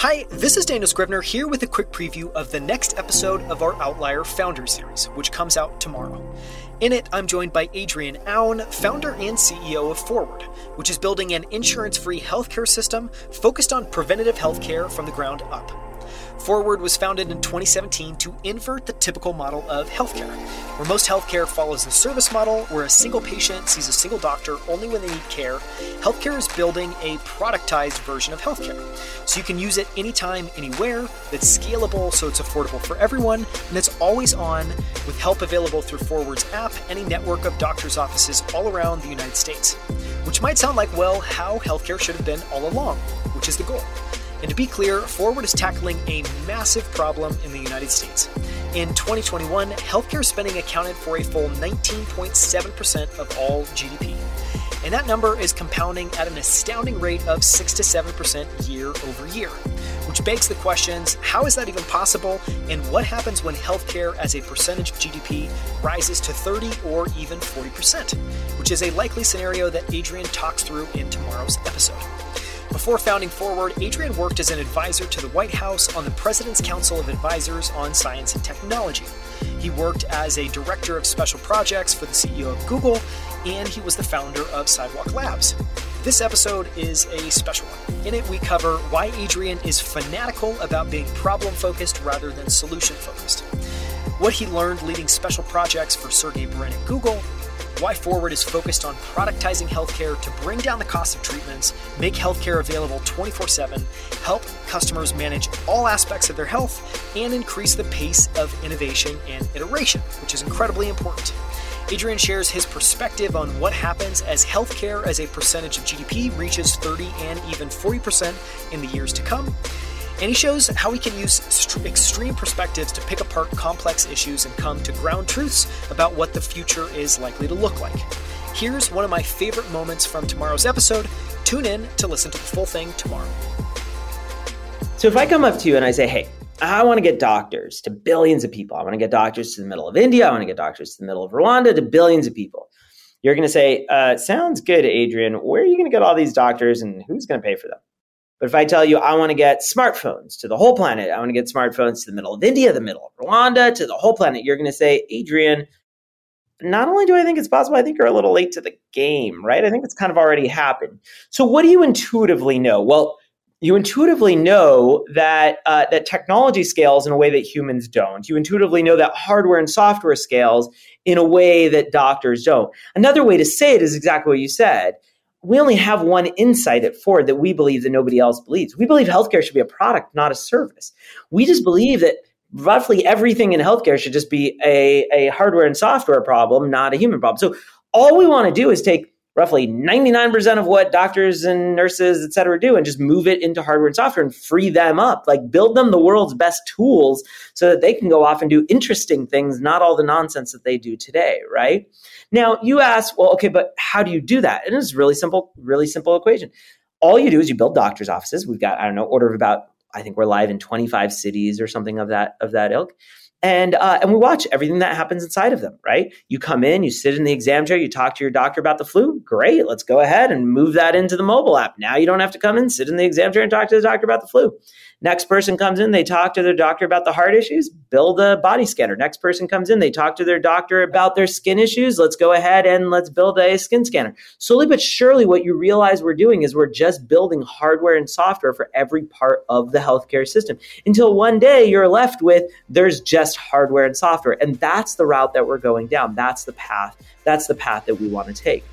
Hi, this is Daniel Scrivner here with a quick preview of the next episode of our Outlier Founder series, which comes out tomorrow. In it, I'm joined by Adrian Aoun, founder and CEO of Forward, which is building an insurance free healthcare system focused on preventative healthcare from the ground up. Forward was founded in 2017 to invert the typical model of healthcare, where most healthcare follows the service model, where a single patient sees a single doctor only when they need care. Healthcare is building a productized version of healthcare. So you can use it anytime, anywhere, that's scalable so it's affordable for everyone, and it's always on with help available through Forward's app and a network of doctors' offices all around the United States. Which might sound like, well, how healthcare should have been all along, which is the goal. And to be clear, Forward is tackling a massive problem in the United States. In 2021, healthcare spending accounted for a full 19.7% of all GDP. And that number is compounding at an astounding rate of 6 to 7% year over year. Which begs the questions how is that even possible? And what happens when healthcare as a percentage of GDP rises to 30 or even 40%? Which is a likely scenario that Adrian talks through in tomorrow's episode. Before founding Forward, Adrian worked as an advisor to the White House on the President's Council of Advisors on Science and Technology. He worked as a director of special projects for the CEO of Google, and he was the founder of Sidewalk Labs. This episode is a special one. In it, we cover why Adrian is fanatical about being problem focused rather than solution focused, what he learned leading special projects for Sergey Brin at Google, why Forward is focused on productizing healthcare to bring down the cost of treatments, make healthcare available 24 7, help customers manage all aspects of their health, and increase the pace of innovation and iteration, which is incredibly important. Adrian shares his perspective on what happens as healthcare as a percentage of GDP reaches 30 and even 40% in the years to come and he shows how we can use st- extreme perspectives to pick apart complex issues and come to ground truths about what the future is likely to look like. Here's one of my favorite moments from tomorrow's episode. Tune in to listen to the full thing tomorrow. So, if I come up to you and I say, hey, I want to get doctors to billions of people. I want to get doctors to the middle of India. I want to get doctors to the middle of Rwanda to billions of people. You're going to say, uh, sounds good, Adrian. Where are you going to get all these doctors and who's going to pay for them? But if I tell you I want to get smartphones to the whole planet, I want to get smartphones to the middle of India, the middle of Rwanda, to the whole planet, you're going to say, Adrian, not only do I think it's possible, I think you're a little late to the game, right? I think it's kind of already happened. So what do you intuitively know? Well, you intuitively know that uh, that technology scales in a way that humans don't. You intuitively know that hardware and software scales in a way that doctors don't. Another way to say it is exactly what you said we only have one insight at Forward that we believe that nobody else believes. We believe healthcare should be a product, not a service. We just believe that roughly everything in healthcare should just be a, a hardware and software problem, not a human problem. So all we want to do is take roughly 99% of what doctors and nurses, et cetera, do and just move it into hardware and software and free them up. Like build them the world's best tools so that they can go off and do interesting things, not all the nonsense that they do today, right? Now you ask, well, okay, but how do you do that? And it's really simple, really simple equation. All you do is you build doctors' offices. We've got, I don't know, order of about, I think we're live in 25 cities or something of that of that ilk and uh, and we watch everything that happens inside of them right? You come in you sit in the exam chair you talk to your doctor about the flu. Great let's go ahead and move that into the mobile app. Now you don't have to come in sit in the exam chair and talk to the doctor about the flu. Next person comes in they talk to their doctor about the heart issues build a body scanner. Next person comes in they talk to their doctor about their skin issues let's go ahead and let's build a skin scanner. Slowly but surely what you realize we're doing is we're just building hardware and software for every part of the healthcare system. Until one day you're left with there's just hardware and software. And that's the route that we're going down. That's the path. That's the path that we want to take.